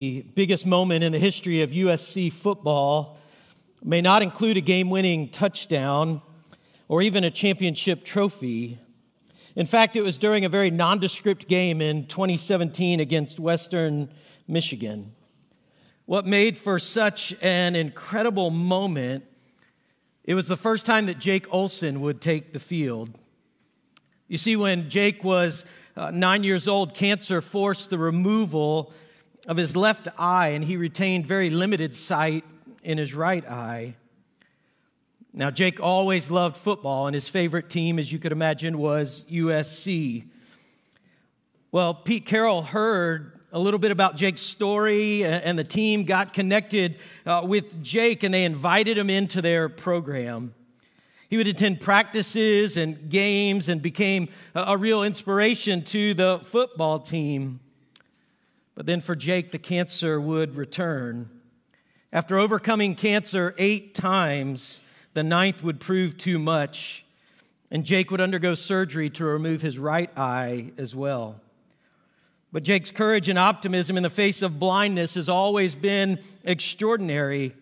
The biggest moment in the history of USC football may not include a game winning touchdown or even a championship trophy. In fact, it was during a very nondescript game in 2017 against Western Michigan. What made for such an incredible moment, it was the first time that Jake Olson would take the field. You see, when Jake was uh, nine years old, cancer forced the removal of his left eye, and he retained very limited sight in his right eye. Now, Jake always loved football, and his favorite team, as you could imagine, was USC. Well, Pete Carroll heard a little bit about Jake's story, and the team got connected uh, with Jake, and they invited him into their program. He would attend practices and games and became a real inspiration to the football team. But then for Jake, the cancer would return. After overcoming cancer eight times, the ninth would prove too much, and Jake would undergo surgery to remove his right eye as well. But Jake's courage and optimism in the face of blindness has always been extraordinary.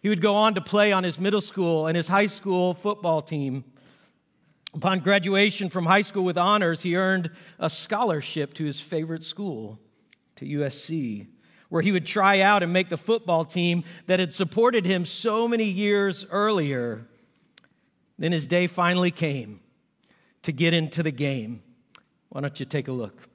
He would go on to play on his middle school and his high school football team. Upon graduation from high school with honors, he earned a scholarship to his favorite school to USC, where he would try out and make the football team that had supported him so many years earlier. Then his day finally came to get into the game. Why don't you take a look?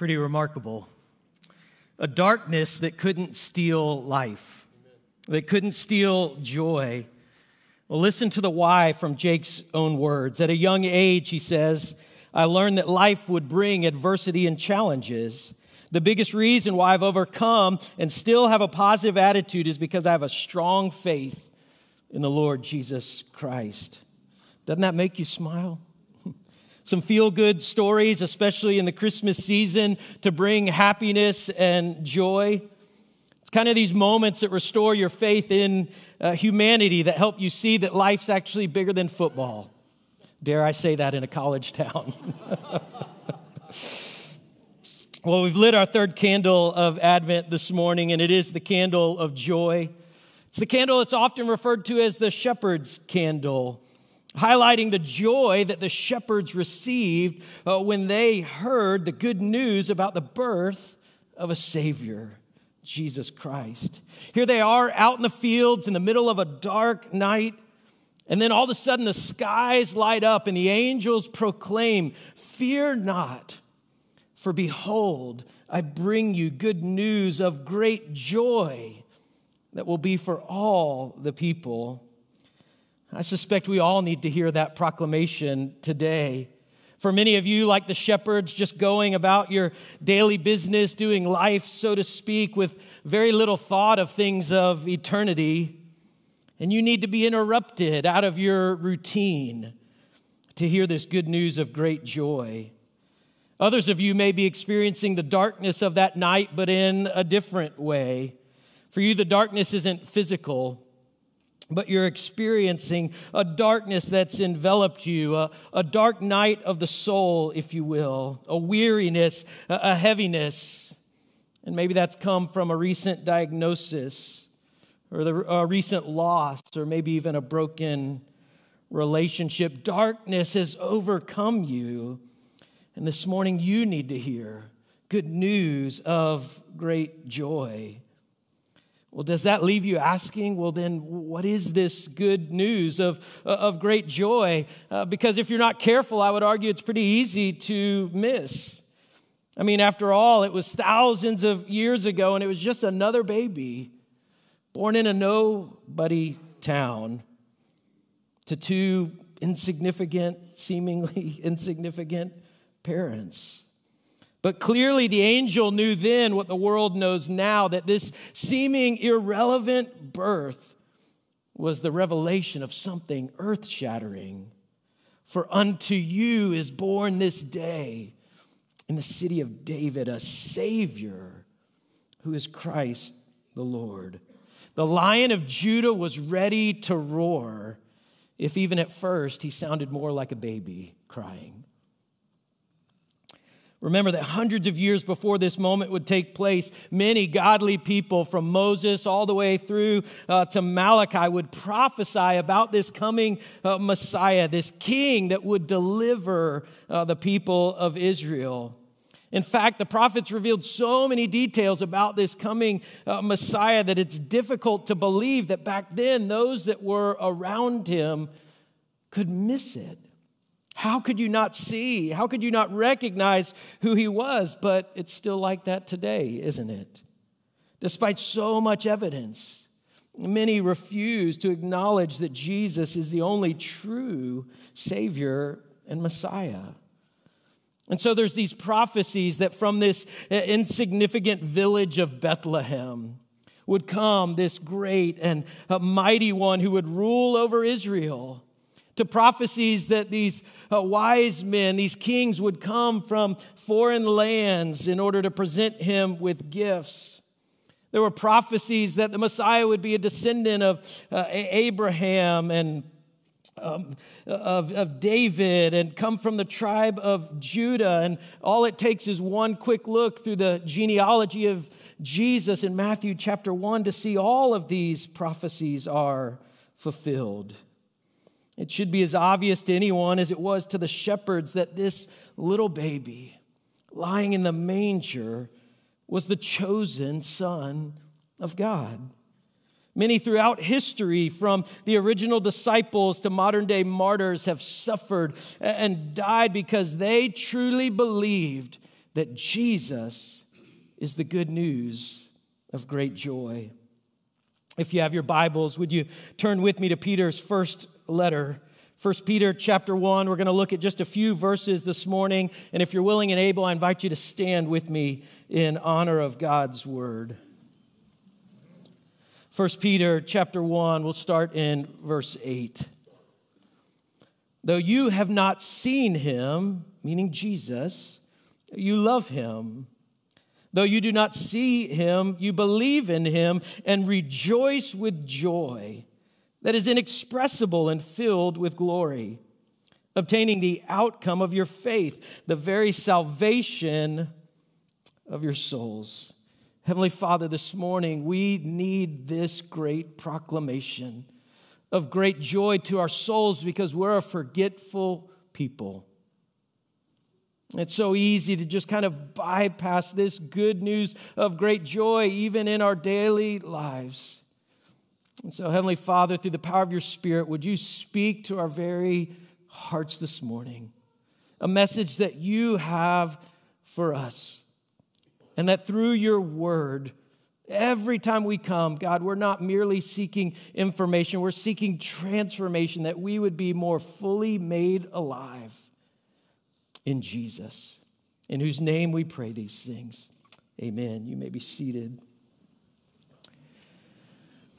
Pretty remarkable. A darkness that couldn't steal life, that couldn't steal joy. Well, listen to the why from Jake's own words. At a young age, he says, I learned that life would bring adversity and challenges. The biggest reason why I've overcome and still have a positive attitude is because I have a strong faith in the Lord Jesus Christ. Doesn't that make you smile? Some feel good stories, especially in the Christmas season, to bring happiness and joy. It's kind of these moments that restore your faith in uh, humanity that help you see that life's actually bigger than football. Dare I say that in a college town? well, we've lit our third candle of Advent this morning, and it is the candle of joy. It's the candle that's often referred to as the shepherd's candle highlighting the joy that the shepherds received uh, when they heard the good news about the birth of a Savior, Jesus Christ. Here they are out in the fields in the middle of a dark night. And then all of a sudden, the skies light up and the angels proclaim, Fear not, for behold, I bring you good news of great joy that will be for all the people. I suspect we all need to hear that proclamation today. For many of you, like the shepherds, just going about your daily business, doing life, so to speak, with very little thought of things of eternity. And you need to be interrupted out of your routine to hear this good news of great joy. Others of you may be experiencing the darkness of that night, but in a different way. For you, the darkness isn't physical but you're experiencing a darkness that's enveloped you, a, a, dark night of the soul, if you will, a weariness, a, a heaviness. And maybe that's come from a recent diagnosis or the, a recent loss or maybe even a broken relationship. Darkness has overcome you. And this morning you need to hear good news of great joy. Well, does that leave you asking, well, then what is this good news of, of great joy? Uh, because if you're not careful, I would argue it's pretty easy to miss. I mean, after all, it was thousands of years ago, and it was just another baby born in a nobody town to two insignificant, seemingly insignificant parents. But clearly, the angel knew then what the world knows now that this seeming irrelevant birth was the revelation of something earth shattering. For unto you is born this day in the city of David a Savior who is Christ the Lord. The lion of Judah was ready to roar, if even at first he sounded more like a baby crying. Remember that hundreds of years before this moment would take place, many godly people from Moses all the way through uh, to Malachi would prophesy about this coming uh, Messiah, this king that would deliver uh, the people of Israel. In fact, the prophets revealed so many details about this coming uh, Messiah that it's difficult to believe that back then those that were around him could miss it. How could you not see? How could you not recognize who he was? But it's still like that today, isn't it? Despite so much evidence, many refuse to acknowledge that Jesus is the only true Savior and Messiah. And so there's these prophecies that from this insignificant village of Bethlehem would come this great and mighty one who would rule over Israel to prophecies that these uh, wise men, these kings, would come from foreign lands in order to present him with gifts. There were prophecies that the Messiah would be a descendant of uh, Abraham and um, of, of David and come from the tribe of Judah. And all it takes is one quick look through the genealogy of Jesus in Matthew chapter 1 to see all of these prophecies are fulfilled. It should be as obvious to anyone as it was to the shepherds that this little baby lying in the manger was the chosen Son of God. Many throughout history, from the original disciples to modern day martyrs, have suffered and died because they truly believed that Jesus is the good news of great joy. If you have your Bibles, would you turn with me to Peter's first letter. 1 Peter chapter 1, we're going to look at just a few verses this morning. And if you're willing and able, I invite you to stand with me in honor of God's word. 1 Peter chapter 1, we'll start in verse 8. Though you have not seen him, meaning Jesus, you love him. Though you do not see him, you believe in him and rejoice with joy that is inexpressible and filled with glory, obtaining the outcome of your faith, the very salvation of your souls. Heavenly Father, this morning we need this great proclamation of great joy to our souls because we're a forgetful people. It's so easy to just kind of bypass this good news of great joy even in our daily lives. And so, Heavenly Father, through the power of your Spirit, would you speak to our very hearts this morning? A message that you have for us. And that through your word, every time we come, God, we're not merely seeking information, we're seeking transformation, that we would be more fully made alive in Jesus, in whose name we pray these things. Amen. You may be seated.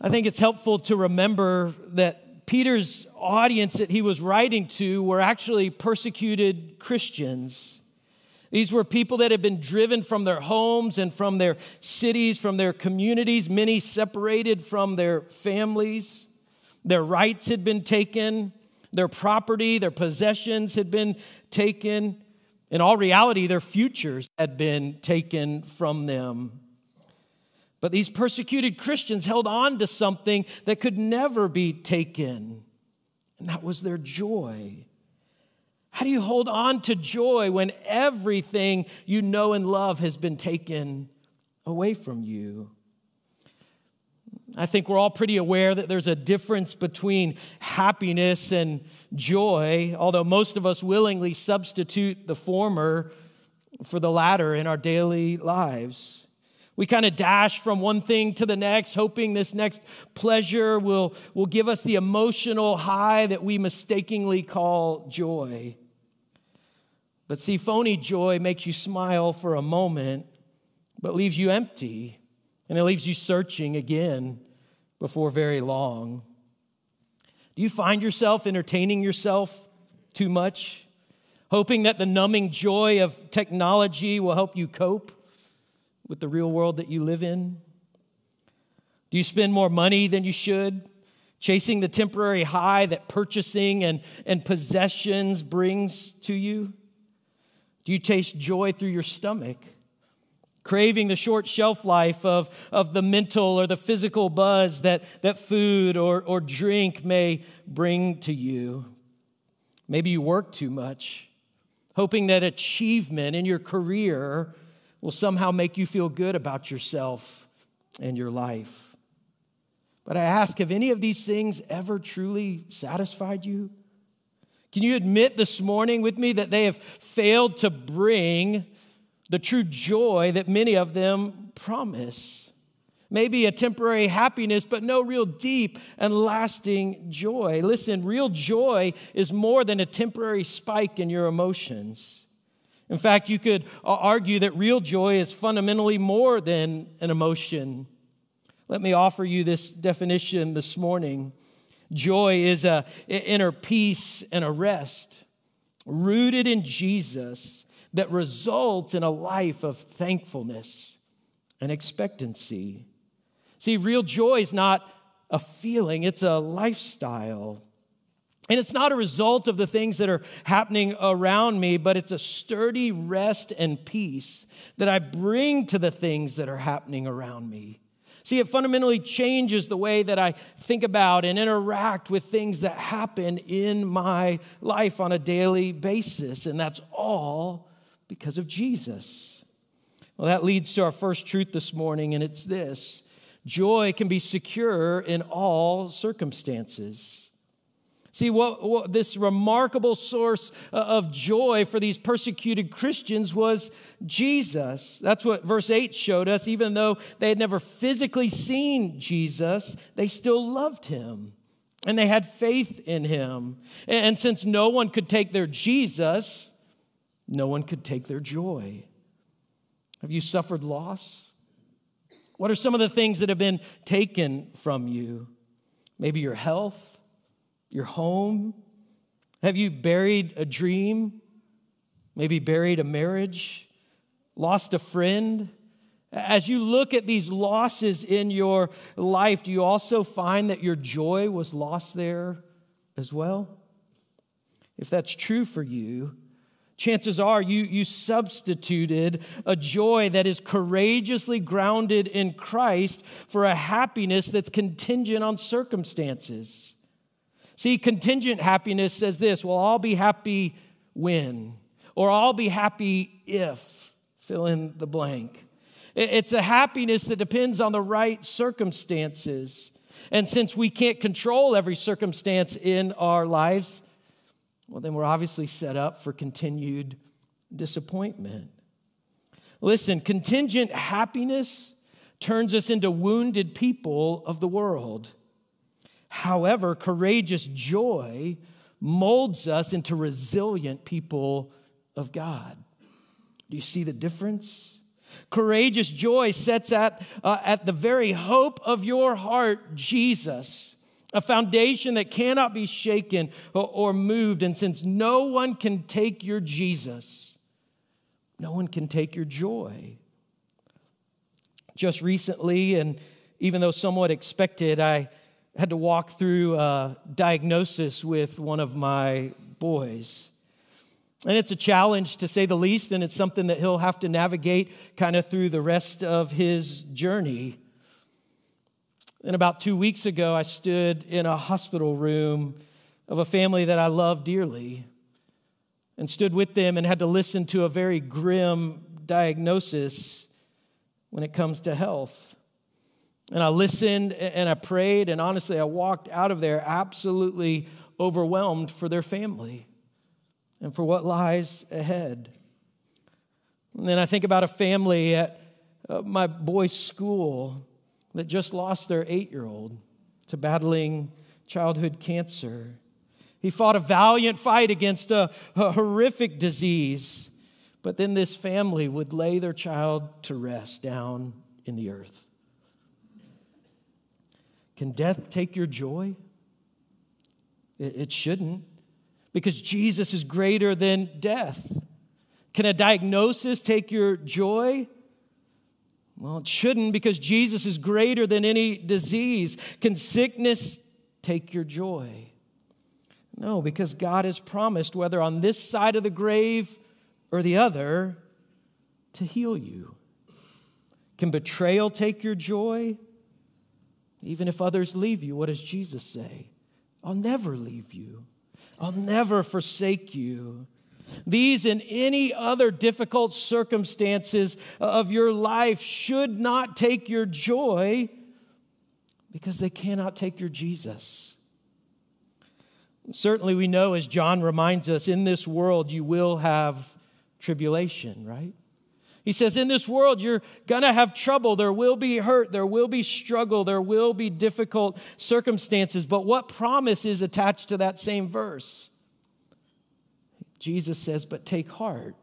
I think it's helpful to remember that Peter's audience that he was writing to were actually persecuted Christians. These were people that had been driven from their homes and from their cities, from their communities, many separated from their families. Their rights had been taken, their property, their possessions had been taken. In all reality, their futures had been taken from them. But these persecuted Christians held on to something that could never be taken, and that was their joy. How do you hold on to joy when everything you know and love has been taken away from you? I think we're all pretty aware that there's a difference between happiness and joy, although most of us willingly substitute the former for the latter in our daily lives. We kind of dash from one thing to the next, hoping this next pleasure will, will give us the emotional high that we mistakenly call joy. But see, phony joy makes you smile for a moment, but leaves you empty and it leaves you searching again before very long. Do you find yourself entertaining yourself too much, hoping that the numbing joy of technology will help you cope with the real world that you live in? Do you spend more money than you should, chasing the temporary high that purchasing and, and possessions brings to you? Do you taste joy through your stomach? craving the short shelf life of, of the mental or the physical buzz that, that food or, or drink may bring to you. Maybe you work too much, hoping that achievement in your career will somehow make you feel good about yourself and your life. But I ask, have any of these things ever truly satisfied you? Can you admit this morning with me that they have failed to bring the true joy that many of them promise. Maybe a temporary happiness, but no real deep and lasting joy. Listen, real joy is more than a temporary spike in your emotions. In fact, you could argue that real joy is fundamentally more than an emotion. Let me offer you this definition this morning. Joy is a inner peace and a rest rooted in Jesus that results in a life of thankfulness and expectancy. See, real joy is not a feeling, it's a lifestyle. And it's not a result of the things that are happening around me, but it's a sturdy rest and peace that I bring to the things that are happening around me. See, it fundamentally changes the way that I think about and interact with things that happen in my life on a daily basis. And that's all because of Jesus. Well, that leads to our first truth this morning, and it's this joy can be secure in all circumstances. See, what, what, this remarkable source uh, of joy for these persecuted Christians was Jesus. That's what verse 8 showed us. Even though they had never physically seen Jesus, they still loved him and they had faith in him. And, and since no one could take their Jesus, no one could take their joy. Have you suffered loss? What are some of the things that have been taken from you? Maybe your health, your home. Have you buried a dream? Maybe buried a marriage? Lost a friend? As you look at these losses in your life, do you also find that your joy was lost there as well? If that's true for you, chances are you, you substituted a joy that is courageously grounded in Christ for a happiness that's contingent on circumstances. See, contingent happiness says this well, I'll be happy when, or I'll be happy if, fill in the blank. It's a happiness that depends on the right circumstances. And since we can't control every circumstance in our lives, well, then we're obviously set up for continued disappointment. Listen, contingent happiness turns us into wounded people of the world. However, courageous joy molds us into resilient people of God. Do you see the difference? Courageous joy sets at, uh, at the very hope of your heart, Jesus a foundation that cannot be shaken or, or, moved. And since no one can take your Jesus, no one can take your joy. Just recently, and even though somewhat expected, I had to walk through a diagnosis with one of my boys. And it's a challenge to say the least, and it's something that he'll have to navigate kind of through the rest of his journey. And about two weeks ago, I stood in a hospital room of a family that I love dearly. and stood with them and had to listen to a very grim diagnosis when it comes to health. And I listened and I prayed, and honestly, I walked out of there absolutely overwhelmed for their family and for what lies ahead. And then I think about a family at uh, my boy's school that just lost their eight year old to battling childhood cancer. He fought a valiant fight against a, a, horrific disease, but then this family would lay their child to rest down in the earth. Can death take your joy? It, it shouldn't, because Jesus is greater than death. Can a diagnosis take your joy? Well, it shouldn't because Jesus is greater than any disease. Can sickness take your joy? No, because God has promised, whether on this side of the grave or the other, to heal you. Can betrayal take your joy? Even if others leave you, what does Jesus say? I'll never leave you, I'll never forsake you. These and any other difficult circumstances of your life should not take your joy because they cannot take your Jesus. Certainly, we know, as John reminds us, in this world you will have tribulation, right? He says, In this world, you're going to have trouble. There will be hurt. There will be struggle. There will be difficult circumstances. But what promise is attached to that same verse? Jesus says, But take heart,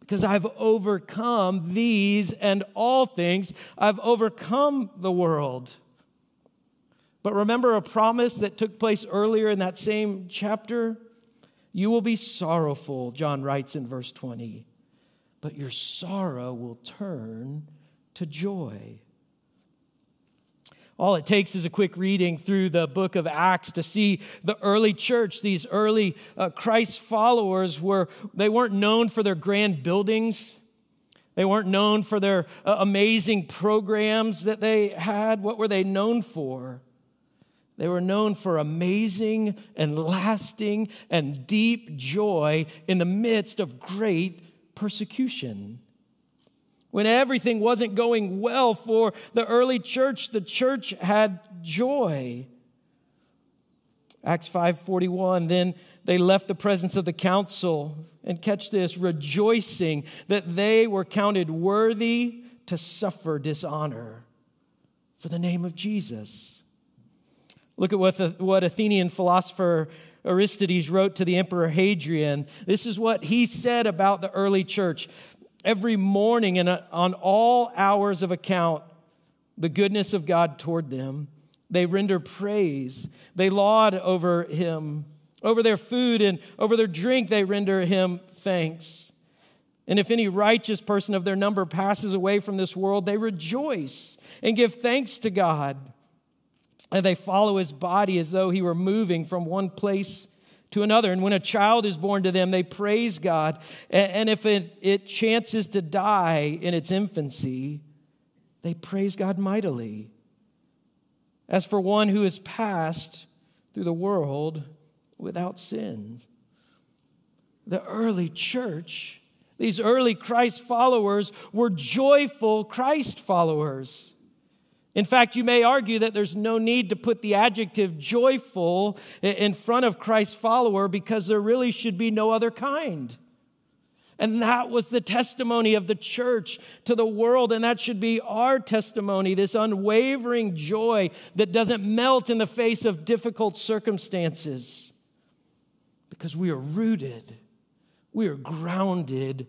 because I've overcome these and all things. I've overcome the world. But remember a promise that took place earlier in that same chapter? You will be sorrowful, John writes in verse 20, but your sorrow will turn to joy. All it takes is a quick reading through the book of Acts to see the early church. These early uh, Christ followers were, they weren't known for their grand buildings. They weren't known for their uh, amazing programs that they had. What were they known for? They were known for amazing and lasting and deep joy in the midst of great persecution. When everything wasn't going well for the early church, the church had joy. Acts 5:41 then they left the presence of the council and catch this rejoicing that they were counted worthy to suffer dishonor for the name of Jesus. Look at what, the, what Athenian philosopher Aristides wrote to the emperor Hadrian. This is what he said about the early church every morning and uh, on all hours of account the goodness of God toward them. They render praise. They laud over him. Over their food and over their drink, they render him thanks. And if any righteous person of their number passes away from this world, they rejoice and give thanks to God. And they follow his body as though he were moving from one place to another. And when a child is born to them, they praise God. And if it, it chances to die in its infancy, they praise God mightily. As for one who has passed through the world without sins, the early church, these early Christ followers, were joyful Christ followers. In fact, you may argue that there's no need to put the adjective joyful in front of Christ's follower because there really should be no other kind. And that was the testimony of the church to the world, and that should be our testimony this unwavering joy that doesn't melt in the face of difficult circumstances. Because we are rooted, we are grounded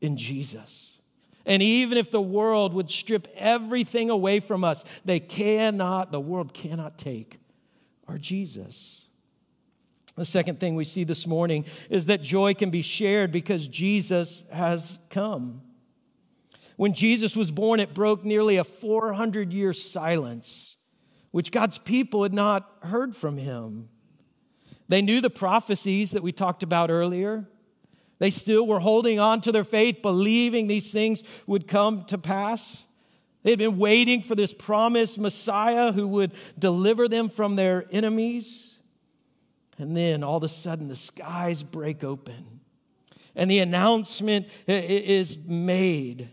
in Jesus. And even if the world would strip everything away from us, they cannot, the world cannot take our Jesus. The second thing we see this morning is that joy can be shared because Jesus has come. When Jesus was born, it broke nearly a 400 year silence, which God's people had not heard from him. They knew the prophecies that we talked about earlier. They still were holding on to their faith, believing these things would come to pass. They had been waiting for this promised Messiah who would deliver them from their enemies. And then all of a sudden, the skies break open and the announcement is made.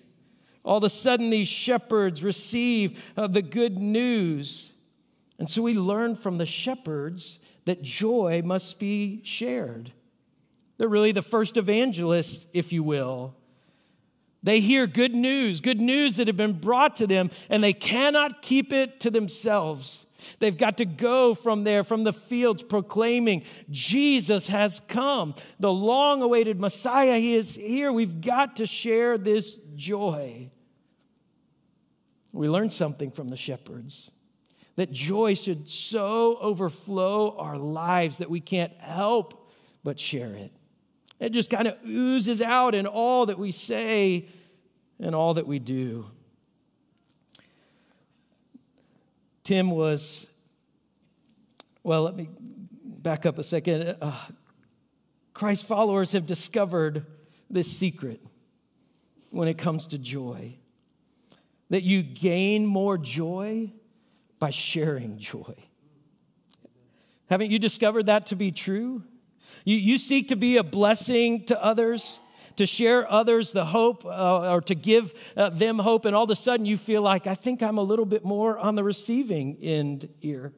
All of a sudden, these shepherds receive uh, the good news. And so we learn from the shepherds that joy must be shared. They're really the first evangelists, if you will. They hear good news, good news that have been brought to them, and they cannot keep it to themselves. They've got to go from there, from the fields, proclaiming Jesus has come. The long awaited Messiah, He is here. We've got to share this joy. We learn something from the shepherds that joy should so overflow our lives that we can't help but share it. It just kind of oozes out in all that we say and all that we do. Tim was, well, let me back up a second. Uh, Christ followers have discovered this secret when it comes to joy that you gain more joy by sharing joy. Haven't you discovered that to be true? You, you seek to be a blessing to others to share others the hope uh, or to give uh, them hope, and all of a sudden you feel like, I think I'm a little bit more on the receiving end here.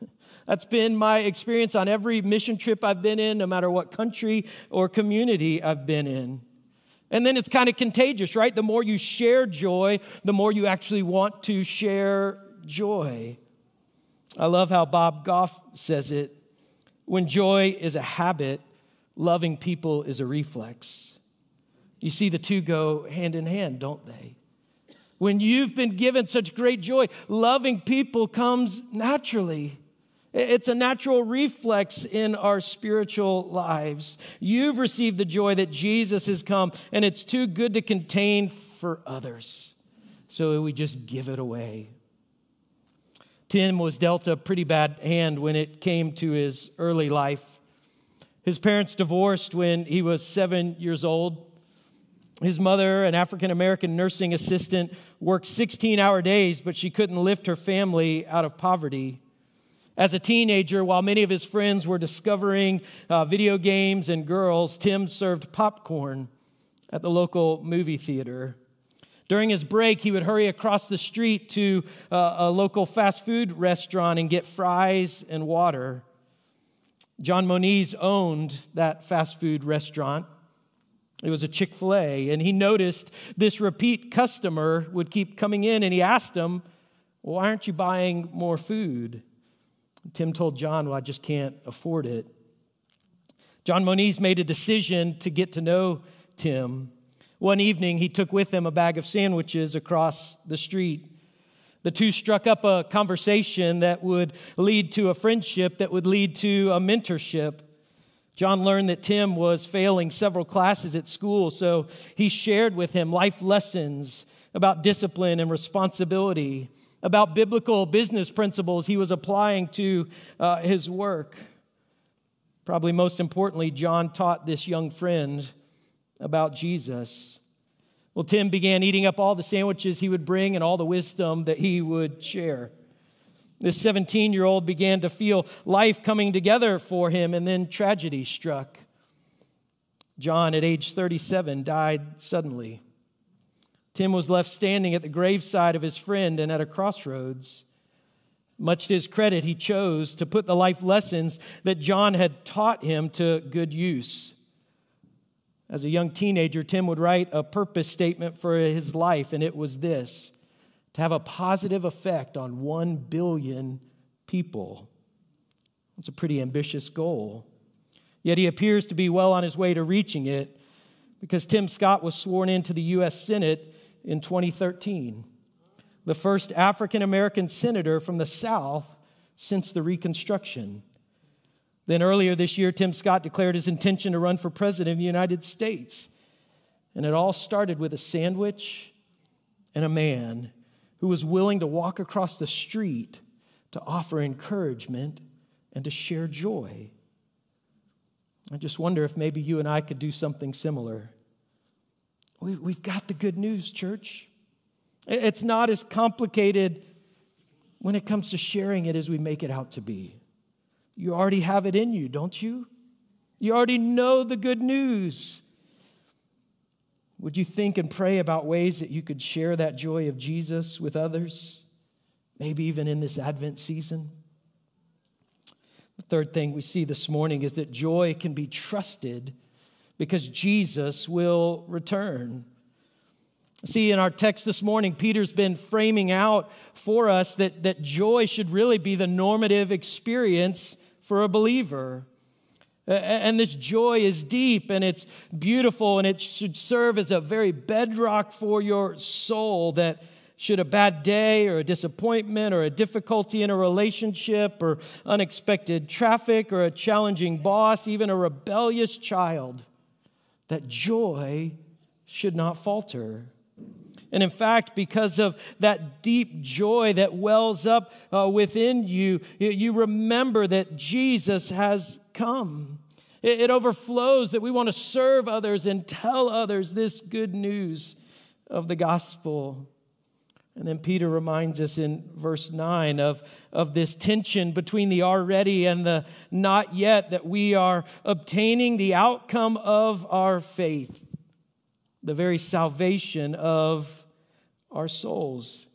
That's been my experience on every mission trip I've been in, no matter what country or community I've been in. And then it's kind of contagious, right? The more you share joy, the more you actually want to share joy. I love how Bob Goff says it when joy is a habit, loving people is a reflex. You see, the two go hand in hand, don't they? When you've been given such great joy, loving people comes naturally. It's a natural reflex in our spiritual lives. You've received the joy that Jesus has come, and it's too good to contain for others. So we just give it away. Tim was dealt a pretty bad hand when it came to his early life. His parents divorced when he was seven years old. His mother, an African American nursing assistant, worked 16 hour days, but she couldn't lift her family out of poverty. As a teenager, while many of his friends were discovering uh, video games and girls, Tim served popcorn at the local movie theater. During his break, he would hurry across the street to uh, a local fast food restaurant and get fries and water. John Moniz owned that fast food restaurant. It was a Chick fil A. And he noticed this repeat customer would keep coming in and he asked him, Why aren't you buying more food? Tim told John, Well, I just can't afford it. John Moniz made a decision to get to know Tim. One evening, he took with him a bag of sandwiches across the street. The two struck up a conversation that would lead to a friendship, that would lead to a mentorship. John learned that Tim was failing several classes at school, so he shared with him life lessons about discipline and responsibility, about biblical business principles he was applying to uh, his work. Probably most importantly, John taught this young friend about Jesus. Well, Tim began eating up all the sandwiches he would bring and all the wisdom that he would share. This 17 year old began to feel life coming together for him, and then tragedy struck. John, at age 37, died suddenly. Tim was left standing at the graveside of his friend and at a crossroads. Much to his credit, he chose to put the life lessons that John had taught him to good use. As a young teenager, Tim would write a purpose statement for his life, and it was this to have a positive effect on 1 billion people. It's a pretty ambitious goal. Yet he appears to be well on his way to reaching it because Tim Scott was sworn into the U.S. Senate in 2013, the first African American senator from the South since the Reconstruction. Then earlier this year, Tim Scott declared his intention to run for president of the United States. And it all started with a sandwich and a man who was willing to walk across the street to offer encouragement and to share joy. I just wonder if maybe you and I could do something similar. We, have got the good news, church. It's not as complicated when it comes to sharing it as we make it out to be. You already have it in you, don't you? You already know the good news. Would you think and pray about ways that you could share that joy of Jesus with others? Maybe even in this Advent season? The third thing we see this morning is that joy can be trusted because Jesus will return. See, in our text this morning, Peter's been framing out for us that, that joy should really be the normative experience for a believer. And this joy is deep and it's beautiful and it should serve as a very bedrock for your soul that should a bad day or a disappointment or a difficulty in a relationship or unexpected traffic or a challenging boss, even a rebellious child, that joy should not falter. And in fact, because of that deep joy that wells up uh, within you, you remember that Jesus has come. It, it overflows that we want to serve others and tell others this good news of the gospel. And then Peter reminds us in verse 9 of, of this tension between the already and the not yet, that we are obtaining the outcome of our faith, the very salvation of our souls.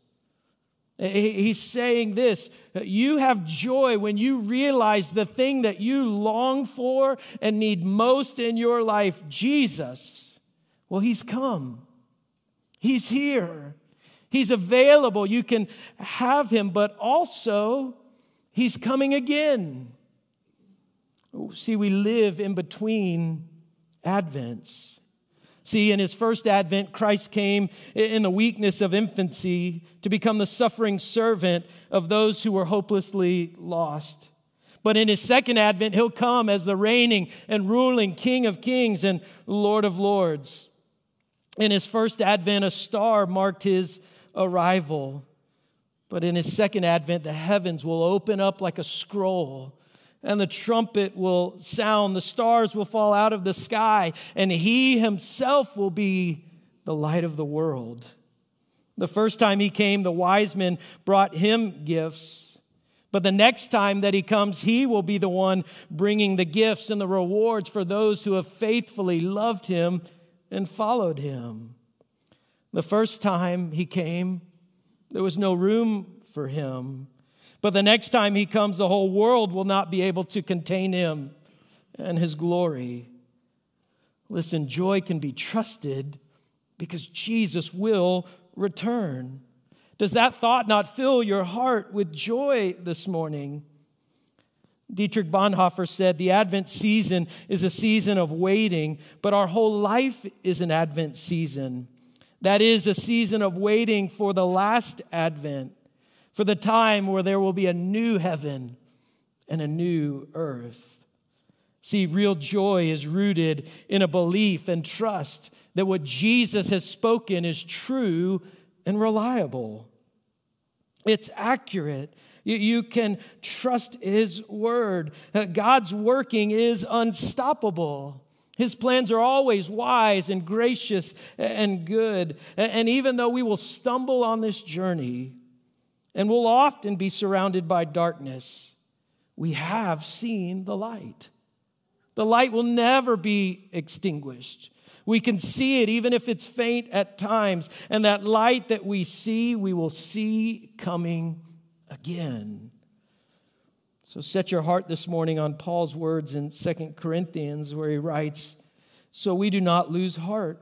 He's saying this you have joy when you realize the thing that you long for and need most in your life, Jesus. Well, He's come, He's here. He's available. You can have him, but also he's coming again. Oh, see, we live in between Advents. See, in his first advent, Christ came in the weakness of infancy to become the suffering servant of those who were hopelessly lost. But in his second advent, he'll come as the reigning and ruling King of kings and Lord of lords. In his first advent, a star marked his arrival. But in his second advent, the heavens will open up like a scroll, and the trumpet will sound, the stars will fall out of the sky, and he himself will be the light of the world. The first time he came, the wise men brought him gifts. But the next time that he comes, he will be the one bringing the gifts and the rewards for those who have faithfully loved him and followed him. The first time he came, there was no room for him. But the next time he comes, the whole world will not be able to contain him and his glory. Listen, joy can be trusted because Jesus will return. Does that thought not fill your heart with joy this morning? Dietrich Bonhoeffer said, The Advent season is a season of waiting, but our whole life is an Advent season. That is a season of waiting for the last advent, for the time where there will be a new heaven and a new earth. See, real joy is rooted in a belief and trust that what Jesus has spoken is true and reliable. It's accurate. You, can trust His word. Uh, God's working is unstoppable. His plans are always wise and gracious and good. And even though we will stumble on this journey and will often be surrounded by darkness, we have seen the light. The light will never be extinguished. We can see it even if it's faint at times. And that light that we see, we will see coming again. So set your heart this morning on Paul's words in Second Corinthians, where he writes, So we do not lose heart.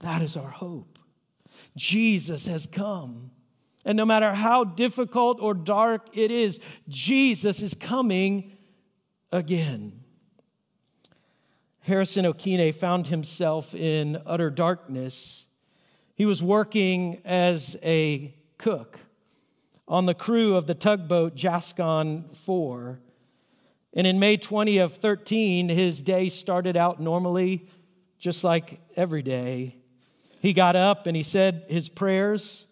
That is our hope. Jesus has come. And no matter how difficult or dark it is, Jesus is coming again. Harrison Okene found himself in utter darkness. He was working as a cook on the crew of the tugboat Jascon 4. And in May 20 of 13, his day started out normally, just like every day. He got up and he said his prayers.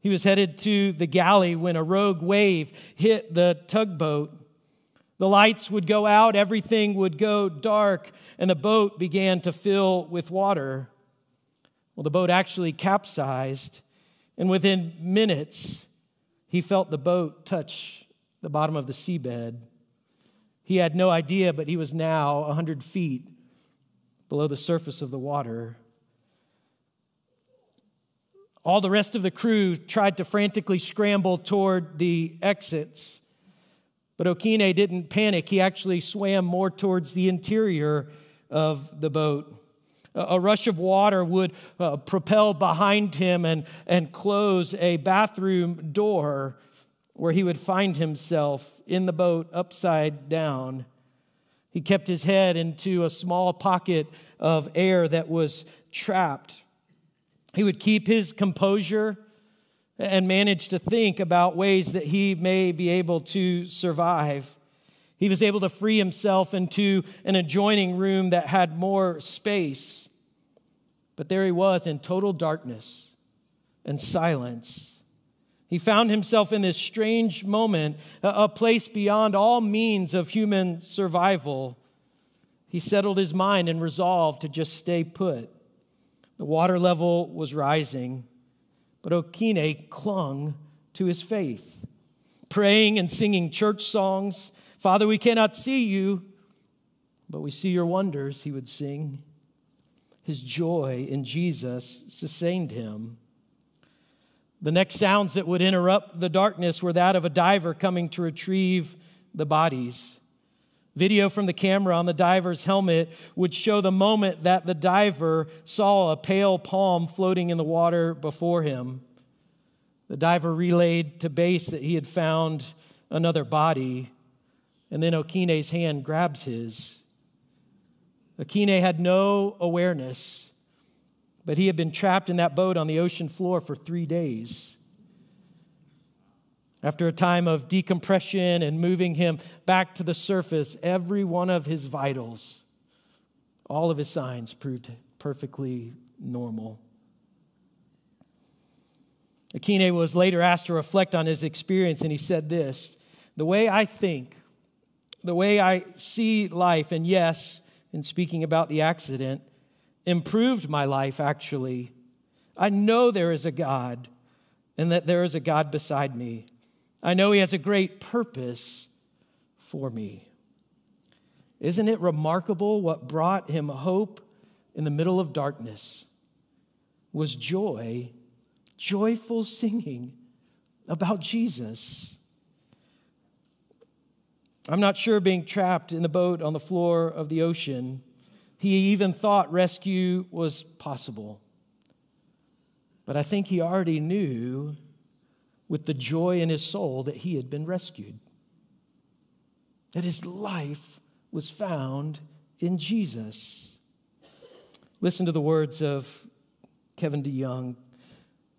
He was headed to the galley when a rogue wave hit the tugboat. The lights would go out, everything would go dark, and the boat began to fill with water. Well, the boat actually capsized, and within minutes, he felt the boat touch the bottom of the seabed. He had no idea, but he was now 100 feet below the surface of the water. All the rest of the crew tried to frantically scramble toward the exits. But Okene didn't panic. He actually swam more towards the interior of the boat. A rush of water would uh, propel behind him and, and close a bathroom door where he would find himself in the boat upside down. He kept his head into a small pocket of air that was trapped. He would keep his composure and manage to think about ways that he may be able to survive. He was able to free himself into an adjoining room that had more space. But there he was in total darkness and silence. He found himself in this strange moment, a place beyond all means of human survival. He settled his mind and resolved to just stay put. The water level was rising. But Okene clung to his faith, praying and singing church songs. Father, we cannot see you, but we see your wonders, he would sing. His joy in Jesus sustained him. The next sounds that would interrupt the darkness were that of a diver coming to retrieve the bodies. Video from the camera on the diver's helmet would show the moment that the diver saw a pale palm floating in the water before him. The diver relayed to base that he had found another body, and then Okene's hand grabs his. Okene had no awareness, but he had been trapped in that boat on the ocean floor for three days. After a time of decompression and moving him back to the surface, every one of his vitals, all of his signs proved perfectly normal. Okene was later asked to reflect on his experience, and he said this The way I think, the way I see life, and yes, in speaking about the accident, improved my life actually. I know there is a God and that there is a God beside me. I know He has a great purpose for me. Isn't it remarkable what brought him hope in the middle of darkness was joy, joyful singing about Jesus. I'm not sure being trapped in the boat on the floor of the ocean, he even thought rescue was possible. But I think he already knew with the joy in his soul that he had been rescued, that his life was found in Jesus. Listen to the words of Kevin DeYoung.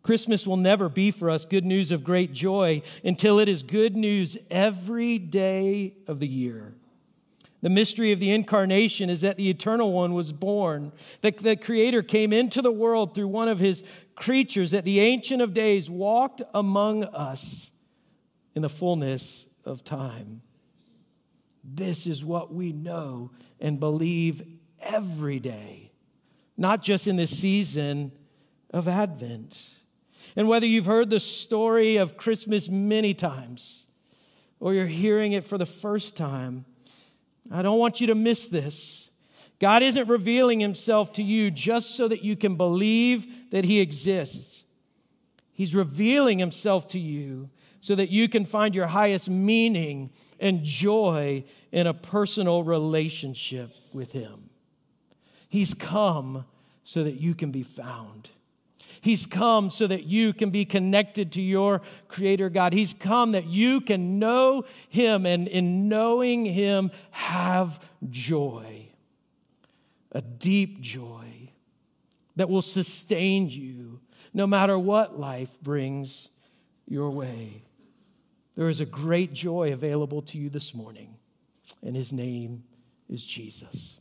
Christmas will never be for us good news of great joy until it is good news every day of the year. The mystery of the incarnation is that the eternal one was born, that the Creator came into the world through one of his creatures that the Ancient of Days walked among us in the fullness of time. This is what we know and believe every day, not just in this season of Advent. And whether you've heard the story of Christmas many times or you're hearing it for the first time, I don't want you to miss this. God isn't revealing himself to you just so that you can believe that he exists. He's revealing himself to you so that you can find your highest meaning and joy in a personal relationship with him. He's come so that you can be found. He's come so that you can be connected to your Creator God. He's come that you can know Him and in knowing Him have joy a deep joy that will sustain you no matter what life brings your way. There is a great joy available to you this morning. and his name is Jesus.